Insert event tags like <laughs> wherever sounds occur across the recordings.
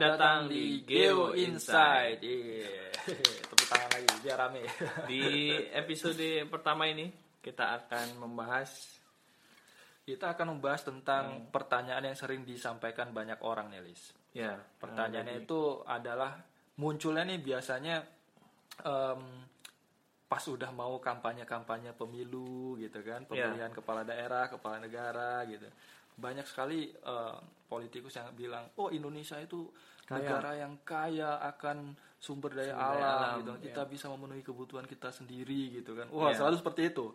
datang di Geo Inside. Yeah. <laughs> Tepuk tangan lagi biar rame. Di episode pertama ini kita akan membahas Kita akan membahas tentang pertanyaan yang sering disampaikan banyak orang nih, Lis. ya Pertanyaannya itu adalah munculnya nih biasanya em, pas udah mau kampanye-kampanye pemilu gitu kan, pemilihan kepala daerah, kepala negara gitu. Banyak sekali eh, politikus yang bilang, "Oh, Indonesia itu Kaya. negara yang kaya akan sumber daya Sumber alam, alam, gitu. ya. Kita bisa memenuhi kebutuhan kita sendiri gitu kan." Wah, Ya. selalu seperti itu.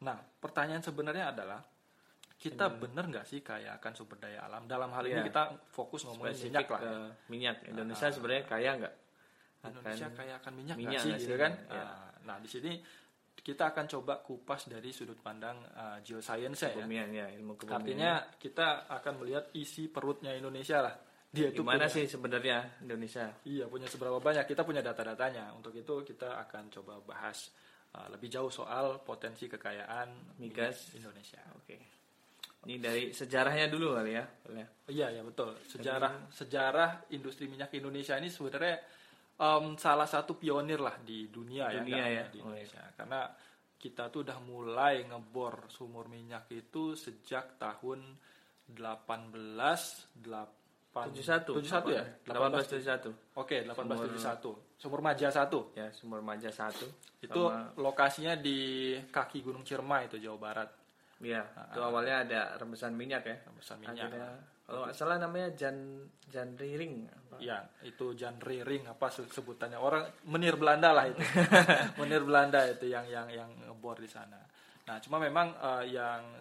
Nah, pertanyaan sebenarnya adalah kita bener nggak sih kaya akan sumber daya alam? Dalam hal ini Ya. kita fokus ngomongin spesifik minyak lah. ya. minyak. Indonesia sebenarnya kaya nggak? Indonesia Akan- kaya akan minyak, minyak nggak sih, gitu kan? Ya. Nah, Nah, di sini kita akan coba kupas dari sudut pandang uh, geoscience ya. Kebumian ya, ilmu kebumian. Artinya kita akan melihat isi perutnya Indonesia lah. Dia itu punya- sih sebenarnya Indonesia? Iya, punya seberapa banyak? Kita punya data-datanya. Untuk itu kita akan coba bahas uh, lebih jauh soal potensi kekayaan Migas. Indonesia. Oke. Ini dari sejarahnya dulu kali ya. Iya, ya betul. Sejarah sejarah industri minyak Indonesia ini sebenarnya em, salah satu pionir lah di dunia, ya, Dunia ya. hanya di Oh, Indonesia. Karena kita tuh udah mulai ngebor sumur minyak itu sejak tahun 18 71. 71 ya? 1871. Oke, 1871. Sumur Maja 1. Ya, sumber Maja 1. Itu lokasinya di kaki Gunung Ciremai itu Jawa Barat. Iya, itu awalnya ada rembesan minyak ya. Rembesan minyak. Akhirnya, kalau nggak salah namanya Jan Jan Riring. apa? Ya, itu Jan Riring apa se- sebutannya orang menir Belanda lah itu. <laughs> menir Belanda itu yang yang yang ngebor di sana. Nah, cuma memang eh, yang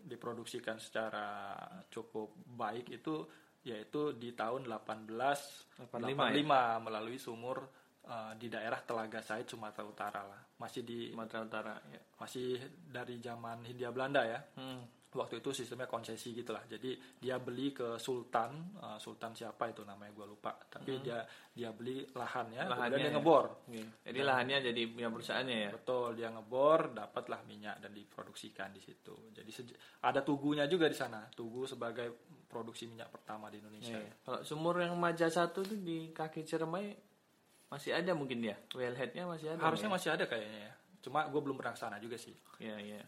diproduksikan secara cukup baik itu yaitu di tahun 1885 85 melalui sumur eh, di daerah Telaga Said Sumatera Utara lah. Masih di Sumatera Utara. Ya. masih dari zaman Hindia Belanda ya Hmm. Waktu itu sistemnya konsesi gitulah jadi dia beli ke sultan uh, sultan siapa itu namanya gue lupa tapi dia dia beli lahannya, Hmm. Lahannya kemudian dia ya. ngebor Oke. Jadi lahannya jadi punya perusahaannya ya. betul dia ngebor dapatlah minyak dan diproduksikan di situ jadi ada tugunya juga di sana tugu sebagai produksi minyak pertama di Indonesia Iya. Kalau sumur yang Maja satu tuh di kaki Ciremai masih ada mungkin ya. Wellheadnya masih ada. harusnya ya? masih ada kayaknya ya cuma gue belum pernah ke sana juga sih Iya iya.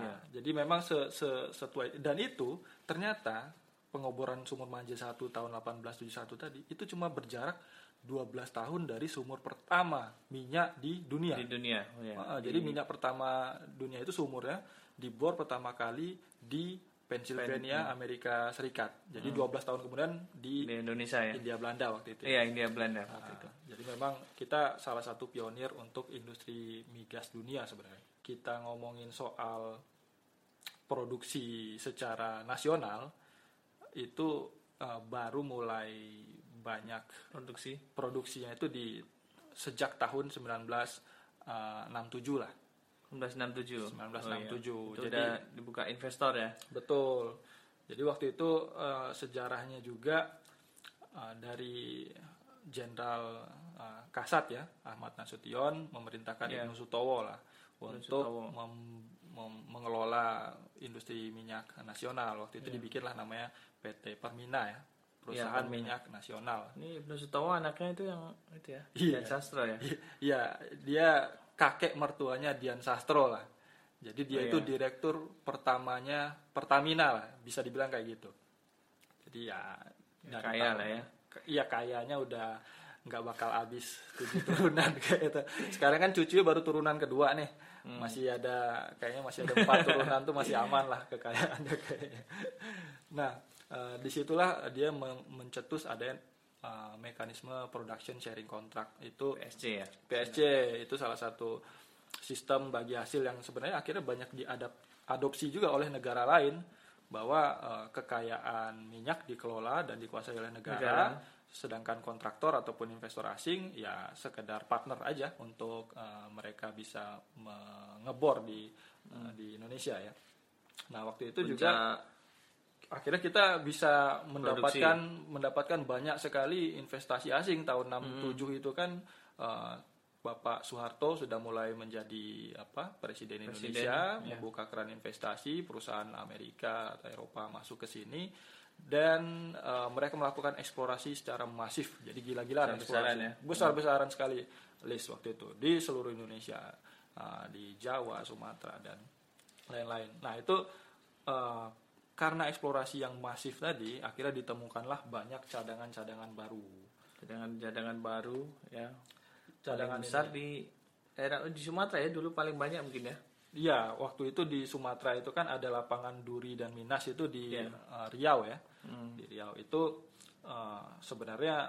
Nah, jadi memang se, se- sesuai dan itu ternyata pengoboran sumur Manja 1 tahun 1871 tadi itu cuma berjarak 12 tahun dari sumur pertama minyak di dunia. Di dunia. Oh, ya. Ah, jadi minyak pertama dunia itu sumurnya dibor pertama kali di Pennsylvania, Amerika Serikat. Jadi 12 tahun kemudian di Di Indonesia ya. India Belanda waktu itu. Iya India Belanda waktu itu. Jadi memang kita salah satu pionir untuk industri migas dunia sebenarnya. Kita ngomongin soal produksi secara nasional itu eh, baru mulai banyak Produksi. produksinya itu di sejak tahun 1967 lah. 1967. 1967. Itu Jadi- udah dibuka investor ya. Betul. Jadi waktu itu eh, sejarahnya juga eh, dari Jenderal eh, Kasat ya Ahmad Nasution memerintahkan Ya. Ibnu Sutowo lah untuk mem- mem- mengelola industri minyak nasional. Waktu itu dibikinlah namanya PT Permina ya, perusahaan Permina. minyak nasional. Ini Ibnu Sutowo anaknya itu yang itu ya. Iya. Dian Sastra ya. Iya, dia kakek mertuanya Dian Sastro lah. Jadi dia Oh, itu iya. direktur pertamanya Pertamina lah, bisa dibilang kayak gitu. Jadi ya, Ya, kaya lah ya. Iya kayanya udah nggak bakal habis tujuh <laughs> turunan kayak gitu. Sekarang kan cucunya baru turunan kedua nih, Hmm. masih ada kayaknya masih ada empat turunan tuh masih aman lah kekayaannya kayaknya. Nah eh, di situlah dia men- mencetus ada eh, mekanisme production sharing contract itu PSC ya. PSC itu salah satu sistem bagi hasil yang sebenarnya akhirnya banyak diadopsi juga oleh negara lain bahwa eh, kekayaan minyak dikelola dan dikuasai oleh negara, Negara. Sedangkan kontraktor ataupun investor asing ya sekedar partner aja untuk eh, mereka bisa mengebor di eh, di Indonesia ya. Nah waktu itu juga Puncak akhirnya kita bisa mendapatkan mendapatkan banyak sekali investasi asing. Tahun 67 itu kan eh, Bapak Soeharto sudah mulai menjadi apa presiden, Presiden, Indonesia ya. membuka keran investasi perusahaan Amerika atau Eropa masuk ke sini dan eh, mereka melakukan eksplorasi secara masif. Jadi gila-gilaan eksplorasi. ya. besar-besaran sekali list waktu itu di seluruh Indonesia eh, di Jawa Sumatera dan lain-lain. Nah itu eh, karena eksplorasi yang masif tadi akhirnya ditemukanlah banyak cadangan-cadangan baru. Cadangan-cadangan baru ya Cadangan cadangan besar di daerah di Sumatera ya dulu paling banyak mungkin ya Iya, waktu itu di Sumatera itu kan ada lapangan Duri dan Minas itu di Iya. eh, Riau ya. Hmm. Di Riau itu eh, sebenarnya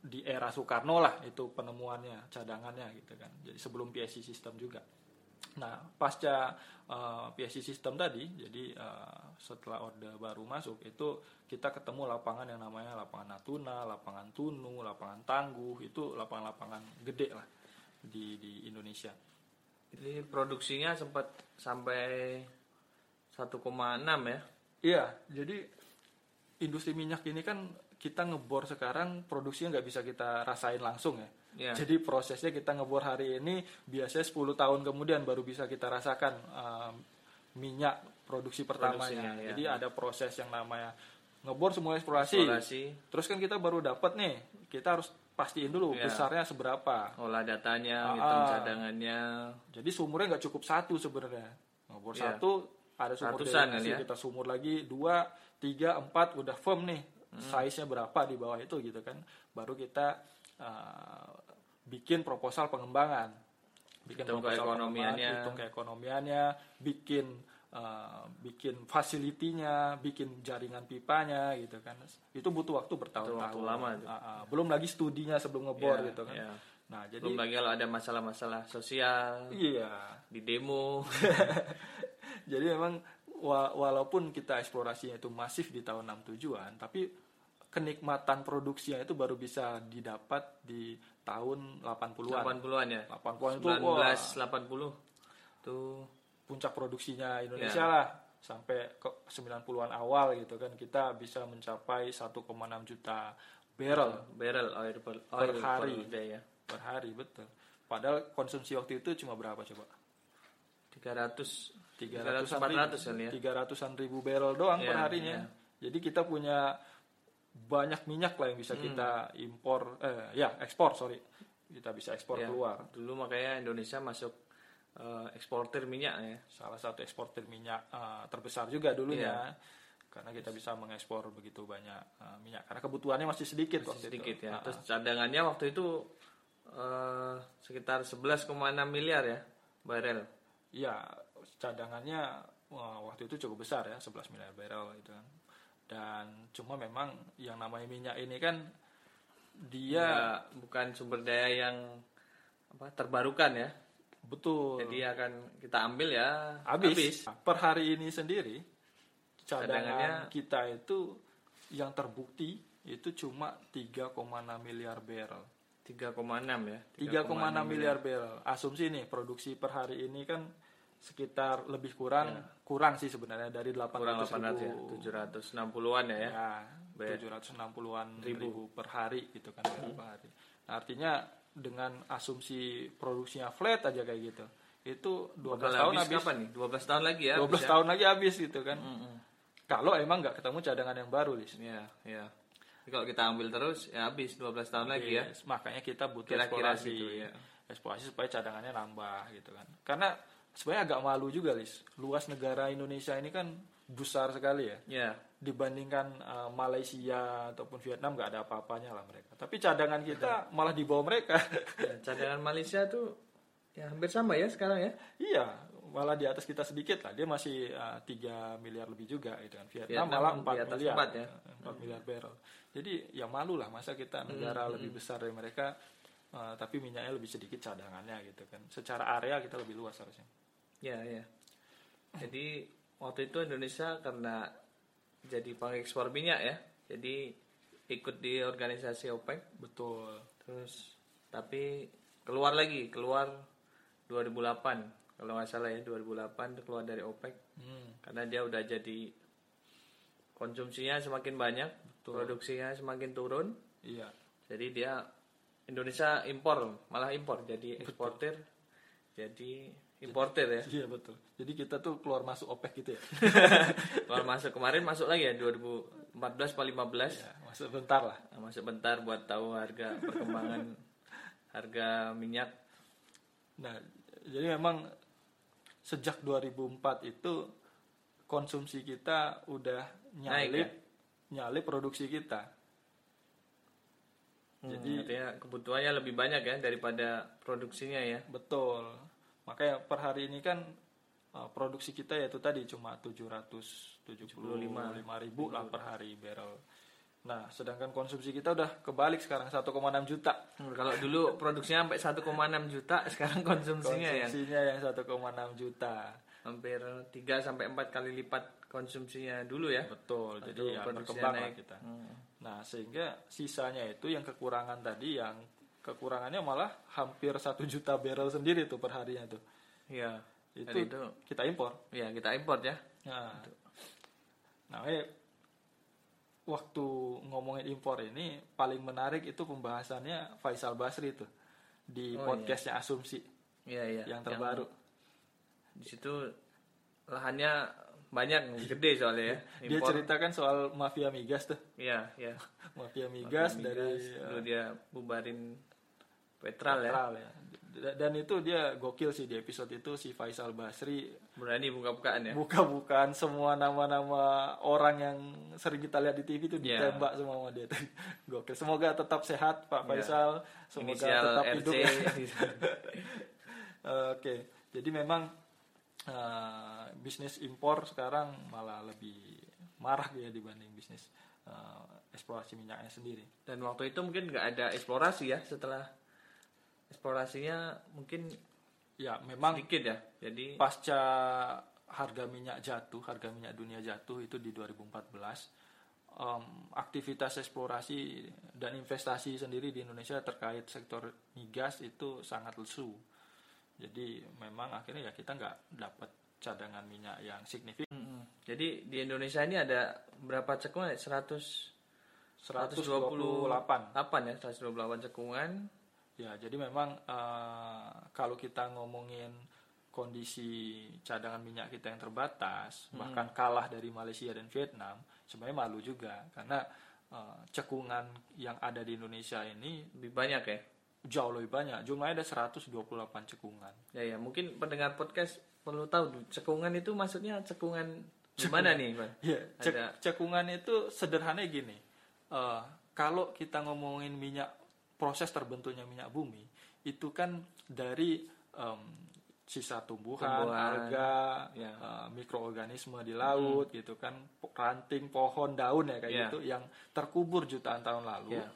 di era Soekarno lah itu penemuannya, cadangannya gitu kan. Jadi sebelum PSC sistem juga. Nah, pasca eh, PSC sistem tadi, jadi eh, setelah Orde Baru masuk itu kita ketemu lapangan yang namanya lapangan Natuna, lapangan Tunu, lapangan Tangguh, itu lapangan-lapangan gede lah di di Indonesia. Jadi produksinya sempat sampai 1,6 ya. Iya, jadi industri minyak ini kan kita ngebor sekarang produksinya nggak bisa kita rasain langsung ya. Iya. Jadi prosesnya kita ngebor hari ini biasanya 10 tahun kemudian baru bisa kita rasakan um, minyak produksi pertamanya. Ya. Jadi ada proses yang namanya ngebor semua eksplorasi. Eksplorasi, Terus kan kita baru dapat nih, kita harus pastiin dulu Iya. besarnya seberapa. olah datanya, Ah, hitung ah. cadangannya. Jadi sumurnya nggak cukup satu sebenarnya. Ngebor Iya. satu, ada sumur Ratusan kali ya. kita sumur lagi dua, tiga, empat, udah firm nih. Hmm. Size-nya berapa di bawah itu gitu kan. Baru kita uh, bikin proposal pengembangan. Bikin Hitung proposal keekonomiannya. hitung keekonomiannya, bikin uh, bikin fasilitinya, bikin jaringan pipanya gitu kan. Itu butuh waktu bertahun-tahun. waktu lama itu. Ah, ah. belum lagi studinya sebelum ngebor Iya, gitu kan. iya. Nah, jadi Belum lagi kalau ada masalah-masalah sosial iya. di demo. <laughs> Jadi memang wa- walaupun kita eksplorasinya itu masif di tahun 67-an, tapi kenikmatan produksinya itu baru bisa didapat di tahun 80-an. 80-an ya. 80-an itu wah, 1980 tuh puncak produksinya Indonesia Ya. lah sampai ke 90-an awal gitu kan kita bisa mencapai 1,6 juta barrel barrel oil per, Per oil hari. per day ya. per hari betul. Padahal konsumsi waktu itu cuma berapa coba? 300 300 400 kali ya. 300-an ribu barrel doang per Iya, harinya. Jadi kita punya banyak minyak lah yang bisa kita impor eh ya ekspor sorry. Kita bisa ekspor Iya. keluar. Dulu makanya Indonesia masuk eh, eksportir minyak ya. Salah satu eksportir minyak eh, terbesar juga dulunya. Iya. Karena kita bisa mengekspor begitu banyak eh, minyak karena kebutuhannya masih sedikit waktu Sedikit itu. ya. Ah, Terus cadangannya waktu itu eh, sekitar 11,6 miliar ya barel. Iya, cadangannya wah, waktu itu cukup besar ya, 11 miliar barrel itu kan. Dan cuma memang yang namanya minyak ini kan dia Ya, bukan sumber daya yang apa terbarukan ya. betul Jadi akan kita ambil ya habis. Per hari ini sendiri Cadangannya- cadangan kita itu yang terbukti itu cuma 3,6 miliar barrel. 3,6 ya. 3,6 miliar barrel. Asumsi nih produksi per hari ini kan sekitar lebih kurang kurang sih sebenarnya dari 800 kurang 800 ya. ribu 760-an ya ya. ya Ber- 760-an ribu. per hari gitu kan per hari. Nah, artinya dengan asumsi produksinya flat aja kayak gitu. Itu 12 Bakal tahun habis habis. kapan nih? 12 tahun lagi ya. 12 habis ya? tahun lagi habis gitu kan. Mm-mm. Kalau emang nggak ketemu cadangan yang baru, Lis. Ya, ya. Jadi kalau kita ambil terus ya habis 12 tahun lagi ya. Makanya kita butuh Kira-kira eksplorasi. gitu, ya. Eksplorasi supaya cadangannya nambah gitu kan. Karena sebenarnya agak malu juga, Lis. Luas negara Indonesia ini kan besar sekali ya. Ya. dibandingkan uh, Malaysia ataupun Vietnam nggak ada apa-apanya lah mereka. Tapi cadangan kita malah di bawah mereka. ya. Cadangan Malaysia tuh ya hampir sama ya sekarang ya. iya, malah di atas kita sedikit lah. Dia masih uh, 3 miliar lebih juga gitu kan. Vietnam, Vietnam malah di 4 atas miliar. empat ya. 4 miliar barrel. Jadi ya malu lah masa kita negara lebih besar dari mereka uh, tapi minyaknya lebih sedikit cadangannya gitu kan. Secara area kita lebih luas harusnya. Ya, ya. Jadi waktu itu Indonesia karena jadi pengekspor minyak ya. Jadi ikut di organisasi OPEC Betul. terus tapi keluar lagi, keluar 2008 kalau nggak salah ya 2008 keluar dari OPEC Hmm. karena dia udah jadi konsumsinya semakin banyak, produksinya semakin turun. Iya. Jadi dia Indonesia impor, malah impor jadi eksportir. Jadi importer ya. Iya betul. Jadi kita tuh keluar masuk OPEC gitu ya. <laughs> Kalau masuk kemarin masuk lagi ya 2014 atau 15. ya masuk bentar lah. Nah, Masuk bentar buat tahu harga perkembangan <laughs> harga minyak. Nah, jadi memang sejak 2004 itu konsumsi kita udah Naik nyalip nyalip produksi kita. Jadi artinya kebutuhannya lebih banyak ya daripada produksinya ya. Betul. Makanya per hari ini kan uh, produksi kita yaitu tadi cuma 775 ribu lah per hari barrel. Nah, sedangkan konsumsi kita udah kebalik sekarang 1,6 juta. Hmm, Kalau dulu produksinya sampai 1,6 juta, sekarang konsumsinya yang Konsumsinya yang 1,6 juta. hampir 3 sampai 4 kali lipat konsumsinya dulu ya. Betul. Jadi ya berkembang naik. kita. Hmm. Nah, sehingga sisanya itu yang kekurangan tadi yang kekurangannya malah hampir satu juta barrel sendiri tuh per harinya tuh. Iya. Itu, itu kita impor. ya kita import ya. Nah, nah eh, waktu ngomongin impor ini paling menarik itu pembahasannya Faisal Basri tuh di Oh, podcastnya Asumsi Iya, iya. yang terbaru. Di situ lahannya banyak, gede soalnya ya. <laughs> Dia Impor. ceritakan soal mafia migas tuh. Iya, iya. <laughs> Mafia migas, Migas, dari dulu dia bubarin Petral ya. Petral ya. D- Dan itu dia gokil sih di episode itu si Faisal Basri Berani buka-bukaan ya. buka-bukaan semua nama-nama orang yang sering kita lihat di TV itu Iya. ditembak semua sama dia. <laughs> Gokil. Semoga tetap sehat Pak Iya. Faisal. Semoga Inisial tetap RC. hidup ya. <laughs> <laughs> Oke. Jadi memang eh, bisnis impor sekarang malah lebih marah ya dibanding bisnis eh, eksplorasi minyaknya sendiri. Dan waktu itu mungkin nggak ada eksplorasi ya setelah eksplorasinya mungkin Ya, memang sedikit ya. Jadi pasca harga minyak jatuh, harga minyak dunia jatuh itu di 2014, em, aktivitas eksplorasi dan investasi sendiri di Indonesia terkait sektor migas itu sangat lesu. Jadi memang akhirnya ya kita nggak dapat cadangan minyak yang signifikan. Mm-mm. Jadi di Indonesia ini ada berapa cekungan? ya? 100 128. 8 ya, 128 cekungan. Ya, jadi memang eh, kalau kita ngomongin kondisi cadangan minyak kita yang terbatas, bahkan kalah dari Malaysia dan Vietnam, sebenarnya malu juga karena eh, cekungan yang ada di Indonesia ini Lebih banyak ya. jauh lebih banyak. Jumlahnya ada 128 cekungan. Ya ya, mungkin pendengar podcast perlu tahu cekungan itu maksudnya cekungan gimana nih, Bang? Ya, cek- Ada- cekungan itu sederhana gini. Eh, kalau kita ngomongin minyak proses terbentuknya minyak bumi, itu kan dari em, sisa tumbuhan, Tumbuhan, alga, ya. eh, mikroorganisme di laut, gitu kan, ranting, pohon, daun ya kayak Ya. gitu, yang terkubur jutaan tahun lalu. Ya.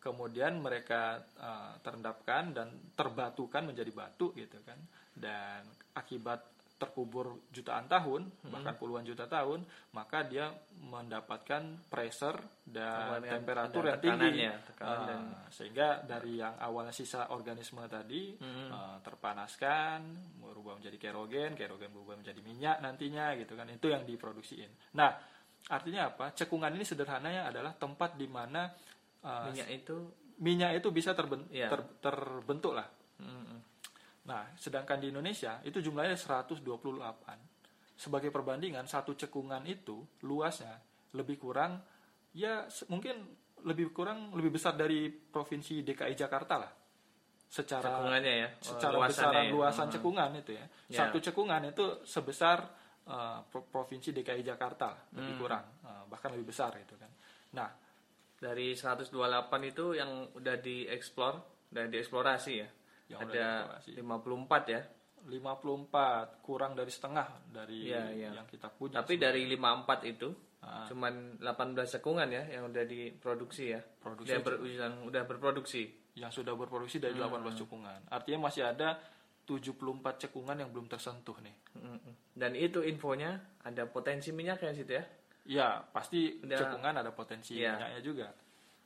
Kemudian mereka eh, terendapkan dan terbatukan menjadi batu gitu kan, dan akibat terkubur jutaan tahun bahkan puluhan juta tahun maka dia mendapatkan pressure dan Ada- temperatur yang tinggi. tekanan Ah, dan- sehingga dari yang awalnya sisa organisme tadi eh, terpanaskan berubah menjadi kerogen kerogen berubah menjadi minyak nantinya gitu kan. Itu yang diproduksiin. Nah artinya apa? Cekungan ini sederhananya adalah tempat di mana eh, Minyak itu minyak itu bisa terben- Iya. ter- terbentuk lah mm, Nah, sedangkan di Indonesia itu jumlahnya 128. Sebagai perbandingan, satu cekungan itu luasnya lebih kurang ya mungkin lebih kurang lebih besar dari provinsi DKI Jakarta lah. Secara cekungannya ya. secara besaran ya. luasan Mm. cekungan itu ya. Ya. Satu cekungan itu sebesar pro- provinsi DKI Jakarta lebih Hmm. kurang, Eh, bahkan lebih besar itu kan. Nah, Dari 128 itu yang udah dieksplor, udah dieksplorasi ya. Yang Ada dieksplorasi. 54 ya. 54 kurang dari setengah dari Iya, iya. yang kita punya. Tapi dari 54 itu Ah. cuman 18 cekungan ya yang udah diproduksi ya. Produksi Dia ber- yang udah berproduksi. yang sudah berproduksi dari Hmm. 18 cekungan. Artinya masih ada 74 cekungan yang belum tersentuh nih. Mm-mm. Dan itu infonya ada potensi minyaknya situ ya. Ya, pasti Udah. cekungan ada potensi Iya. minyaknya juga.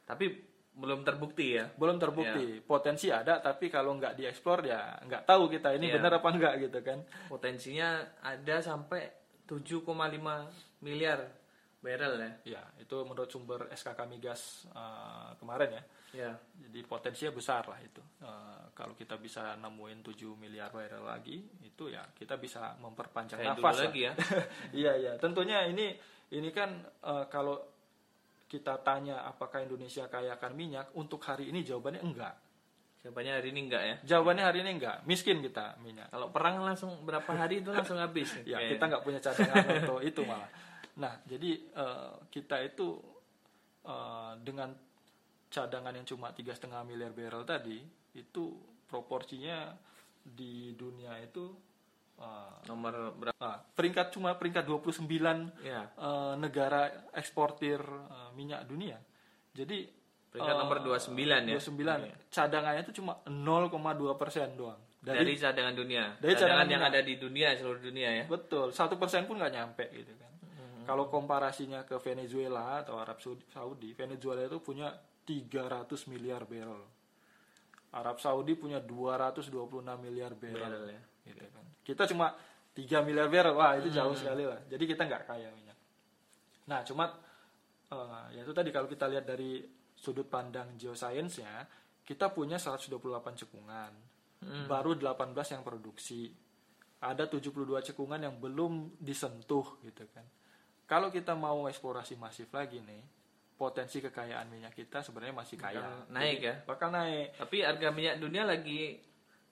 Tapi belum terbukti ya. Belum terbukti. Iya. Potensi ada, tapi kalau nggak dieksplor ya nggak tahu kita ini Iya. benar apa enggak gitu kan. Potensinya ada sampai 7,5 miliar barrel ya. Ya, itu menurut sumber SKK Migas eh, kemarin ya. Ya. Jadi potensinya besar lah itu. Eh, kalau kita bisa nemuin 7 miliar barrel lagi, itu ya kita bisa memperpanjang Kayak nafas lagi ya. <laughs> Iya iya, tentunya ini ini kan eh, kalau kita tanya apakah Indonesia kaya akan minyak, untuk hari ini jawabannya enggak. Jawabannya hari ini enggak ya. Jawabannya hari ini enggak, miskin kita minyak. Kalau perang langsung berapa hari itu langsung habis. <laughs> Ya Kayaknya. kita nggak punya cadangan <laughs> untuk itu malah. Nah jadi eh, kita itu eh, dengan cadangan yang cuma tiga setengah miliar barrel tadi itu proporsinya di dunia itu eh, nomor berapa? ah, peringkat cuma peringkat 29 Ya. eh, negara eksportir eh, minyak dunia. Jadi Peringkat eh, nomor 29 ya. 29 cadangannya itu cuma 0,2 persen doang. Dari, cadangan dunia. Dari cadangan, cadangan yang dunia. ada di dunia seluruh dunia ya. Betul, satu persen pun nggak nyampe gitu kan. Kalau komparasinya ke Venezuela atau Arab Saudi- Saudi, Venezuela itu punya 300 miliar barrel. Arab Saudi punya 226 miliar barrel. Barrel ya. Gitu kan. Kita cuma 3 miliar barrel, wah itu jauh sekali lah. Jadi kita nggak kaya minyak. Nah, cuma eh, ya itu tadi kalau kita lihat dari sudut pandang geoscience-nya, kita punya 128 cekungan. Baru 18 yang produksi. Ada 72 cekungan yang belum disentuh gitu kan. Kalau kita mau eksplorasi masif lagi nih, potensi kekayaan minyak kita sebenarnya masih kaya. Bakal naik Jadi, ya? Bakal naik. Tapi harga minyak dunia lagi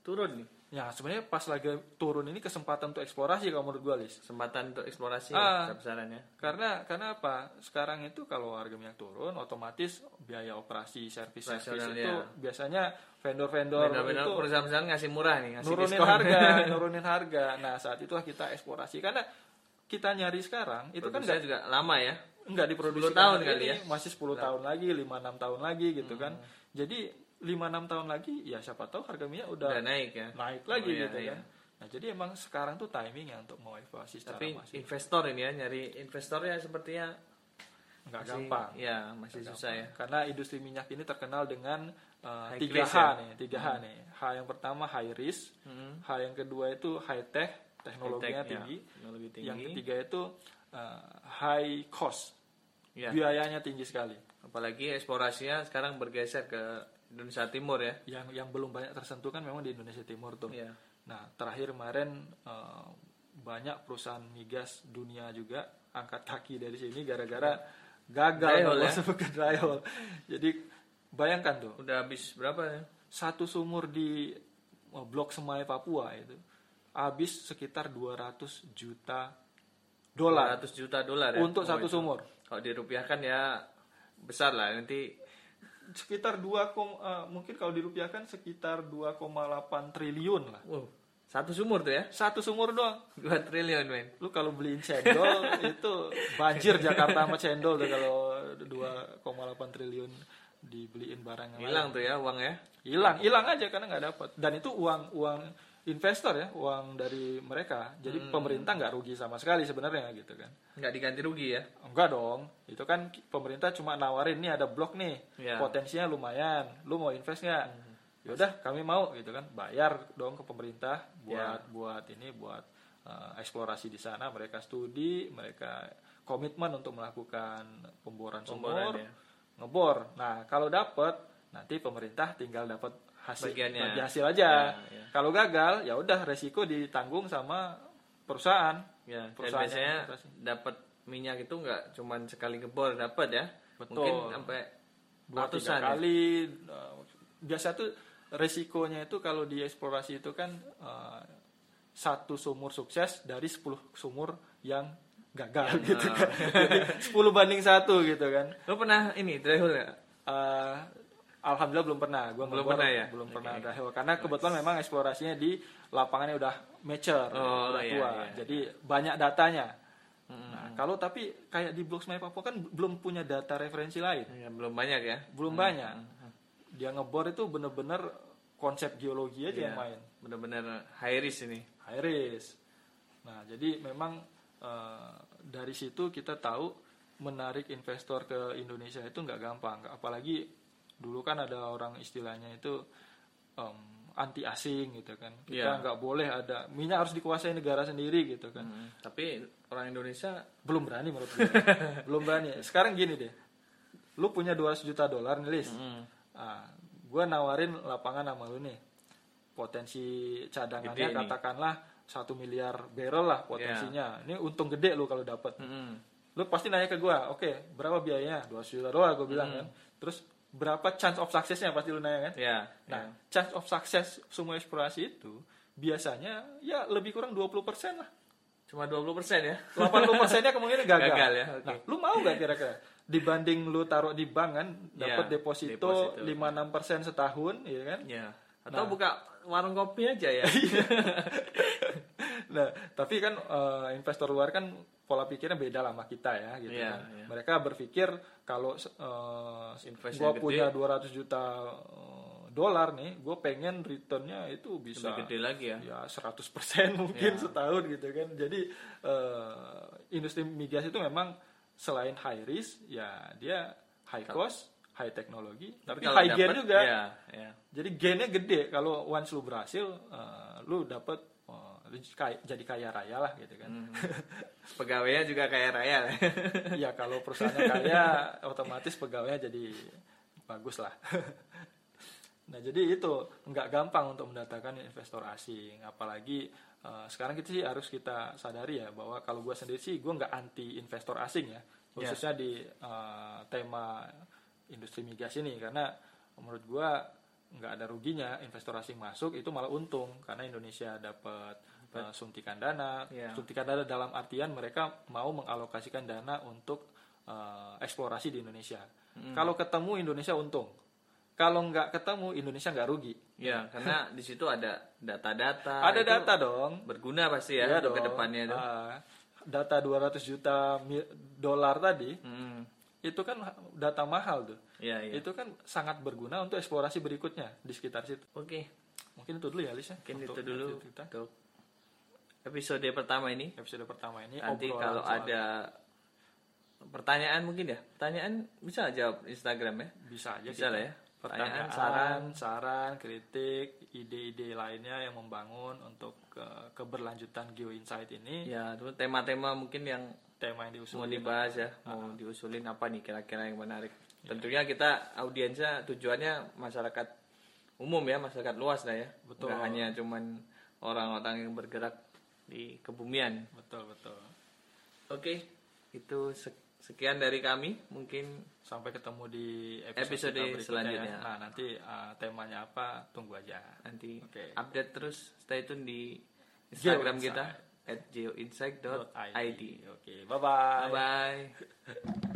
turun nih. Ya, sebenarnya pas lagi turun ini kesempatan untuk eksplorasi kalau menurut gue, Lis. Kesempatan untuk eksplorasi Ah. ya, besarannya. Karena karena apa? Sekarang itu kalau harga minyak turun, otomatis biaya operasi servis servis itu biasanya vendor-vendor itu perusahaan-perusahaan ngasih murah nih, ngasih nurunin diskon. harga, <laughs> nurunin harga. Nah, saat itulah kita eksplorasi karena kita nyari sekarang itu kan Produksinya nggak juga lama ya. nggak diproduksi 10 tahun kali ya? masih 10 tahun lagi 5-6 tahun lagi gitu kan jadi 5-6 tahun lagi ya siapa tahu harga minyak udah, Udah naik ya. naik lagi Oh, iya, gitu iya. kan nah jadi emang sekarang tuh timingnya untuk mau evaluasi secara Tapi masif investor ini ya, nyari investornya sepertinya nggak masih- gampang Ya, masih susah ya. karena industri minyak ini terkenal dengan uh, High tiga risk H ya? nih tiga H nih H yang pertama high risk Hmm. H yang kedua itu high tech teknologinya High-tech, ya. tinggi Teknologi tinggi. yang ketiga itu uh, high cost Ya. biayanya tinggi sekali Apalagi eksplorasinya sekarang bergeser ke Indonesia Timur ya. yang yang belum banyak tersentuh kan memang di Indonesia Timur tuh. Iya. Nah terakhir kemarin eh, banyak perusahaan migas dunia juga angkat kaki dari sini gara-gara gagal Dry hole ya? hole. Jadi bayangkan tuh Udah habis berapa ya? satu sumur di eh, blok Semai Papua itu habis sekitar 200 juta dolar 200 juta dolar ya. untuk Oh, satu itu. sumur. Kalau dirupiahkan ya besar lah nanti Sekitar 2, kom- eh, mungkin kalau dirupiahkan sekitar 2,8 triliun lah. wow, satu sumur tuh ya. Satu sumur doang. 2 triliun men. lu kalau beliin cendol <laughs> itu banjir Jakarta sama cendol tuh kalau 2,8 triliun dibeliin barang Hilang tuh ya uang ya. hilang hilang aja karena nggak dapat dan itu uang uang investor ya uang dari mereka jadi Hmm. pemerintah nggak rugi sama sekali sebenarnya gitu kan Nggak diganti rugi ya. enggak dong itu kan pemerintah cuma nawarin nih ada blok nih Ya. potensinya lumayan lu mau invest nggak yaudah kami mau gitu kan bayar dong ke pemerintah buat Ya. buat ini buat uh, eksplorasi di sana mereka studi mereka komitmen untuk melakukan pemboran Pemboran, sumur ya. ngebor nah kalau dapat nanti pemerintah tinggal dapat hasil Bagiannya. bagi hasil aja Ya, ya. kalau gagal ya udah resiko ditanggung sama perusahaan Ya, dan Perusahaan biasanya yang investasi. dapat minyak itu nggak cuman sekali ngebor dapat ya. Betul. Mungkin sampai dua tiga ratusan ya. kali uh, biasa tuh resikonya itu kalau di eksplorasi itu kan uh, satu sumur sukses dari 10 sumur yang gagal gitu kan Jadi 10 banding satu gitu kan Lo pernah ini dry hole nggak? Uh, Alhamdulillah belum pernah, gua Belum pernah ya? belum Oke. pernah dahil karena kebetulan memang eksplorasinya di lapangannya udah mature, Oh, udah iya, tua, iya. jadi banyak datanya. Nah, kalau tapi kayak di Blok Semai Papua kan belum punya data referensi lain, Ya, belum banyak ya. belum banyak. Dia ngebor itu bener-bener konsep geologi aja yang Iya. main, Bener-bener high risk ini. high risk. Nah, jadi memang eh, dari situ kita tahu menarik investor ke Indonesia itu nggak gampang, apalagi dulu kan ada orang istilahnya itu em, anti asing gitu kan. Kita Iya. nggak boleh ada minyak harus dikuasai negara sendiri gitu kan. Hmm, Tapi orang Indonesia Belum berani menurut gue. <laughs> Belum berani. Sekarang gini deh. Lu punya 200 juta dolar nih, Lis. hmm, Ah, gua nawarin lapangan sama lu nih. Potensi cadangannya katakanlah satu miliar barrel lah potensinya. Ini untung gede lu kalau dapat. hmm, Lu pasti nanya ke gua, oke, berapa biayanya? 200 juta dolar gua bilang kan. Terus berapa chance of success-nya pasti lu nanya kan? ya, Nah, chance of success semua eksplorasi itu biasanya ya lebih kurang 20% lah. cuma 20 persen ya. 80 persennya kemungkinan gagal. Gagal ya, oke. Nah, lu mau nggak kira-kira? Dibanding lu taruh di bank kan, dapat Ya, deposito, deposito. 5-6 persen setahun, ya kan? Ya. Atau Nah. buka warung kopi aja ya. <laughs> <laughs> Nah, tapi kan eh, investor luar kan pola pikirnya beda lah sama kita ya, gitu Iya, kan. iya. Mereka berpikir kalau uh, gua gede. punya 200 juta eh, dolar nih, gue pengen returnnya itu bisa Lebih gede lagi ya. ya 100% <laughs> mungkin setahun gitu kan. Jadi eh, industri migas itu memang selain high risk ya dia high cost, high teknologi, tapi Kalau high gain dapet, juga. Ya, ya. Jadi gainnya gede kalau once lu berhasil eh, lu dapet lu kaya- jadi kaya raya lah gitu kan. Hmm. <laughs> Pegawainya juga kayak raya. <laughs> Iya kalau perusahaannya kaya otomatis pegawainya jadi bagus lah. <laughs> nah jadi itu nggak gampang untuk mendatangkan investor asing, apalagi eh, sekarang kita sih harus kita sadari ya bahwa kalau gue sendiri sih gue nggak anti investor asing ya, khususnya di eh, tema industri migas ini karena menurut gue nggak ada ruginya investor asing masuk itu malah untung karena Indonesia dapat eh, suntikan dana, Iya. suntikan dana dalam artian mereka mau mengalokasikan dana untuk eh, eksplorasi di Indonesia. Kalau ketemu Indonesia untung, kalau nggak ketemu Indonesia nggak rugi. ya, karena <laughs> di situ ada data-data. ada data dong. Berguna pasti ya untuk dong. ke depannya itu. Ah, data 200 juta dolar tadi Hmm. Itu kan data mahal tuh. Iya, iya. Itu kan sangat berguna untuk eksplorasi berikutnya di sekitar situ. Oke, Mungkin itu dulu ya, Lisa. mungkin untuk itu dulu kita. untuk episode pertama ini. Episode pertama ini Nanti kalau soal- ada pertanyaan mungkin ya, pertanyaan bisa jawab Instagram ya. bisa aja Bisa kita. lah ya. Pertanyaan, saran. saran, kritik, ide-ide lainnya yang membangun untuk ke- keberlanjutan Geo Insight ini. Ya, itu tema-tema mungkin yang Tema yang mau diusulin dibahas ya, mau diusulin apa nih kira-kira yang menarik. Tentunya kita audiensnya tujuannya masyarakat umum ya, masyarakat luas lah ya. Betul. Nggak hanya cuman orang-orang yang bergerak di kebumian. betul betul. Oke, itu sek- sekian dari kami. Mungkin Sampai ketemu di Episode episode, berikutnya selanjutnya. ya. Nah nanti uh, temanya apa tunggu aja. nanti Oke. update terus stay tune di Instagram kita at geoinsight.id. Oke, bye bye. Bye bye.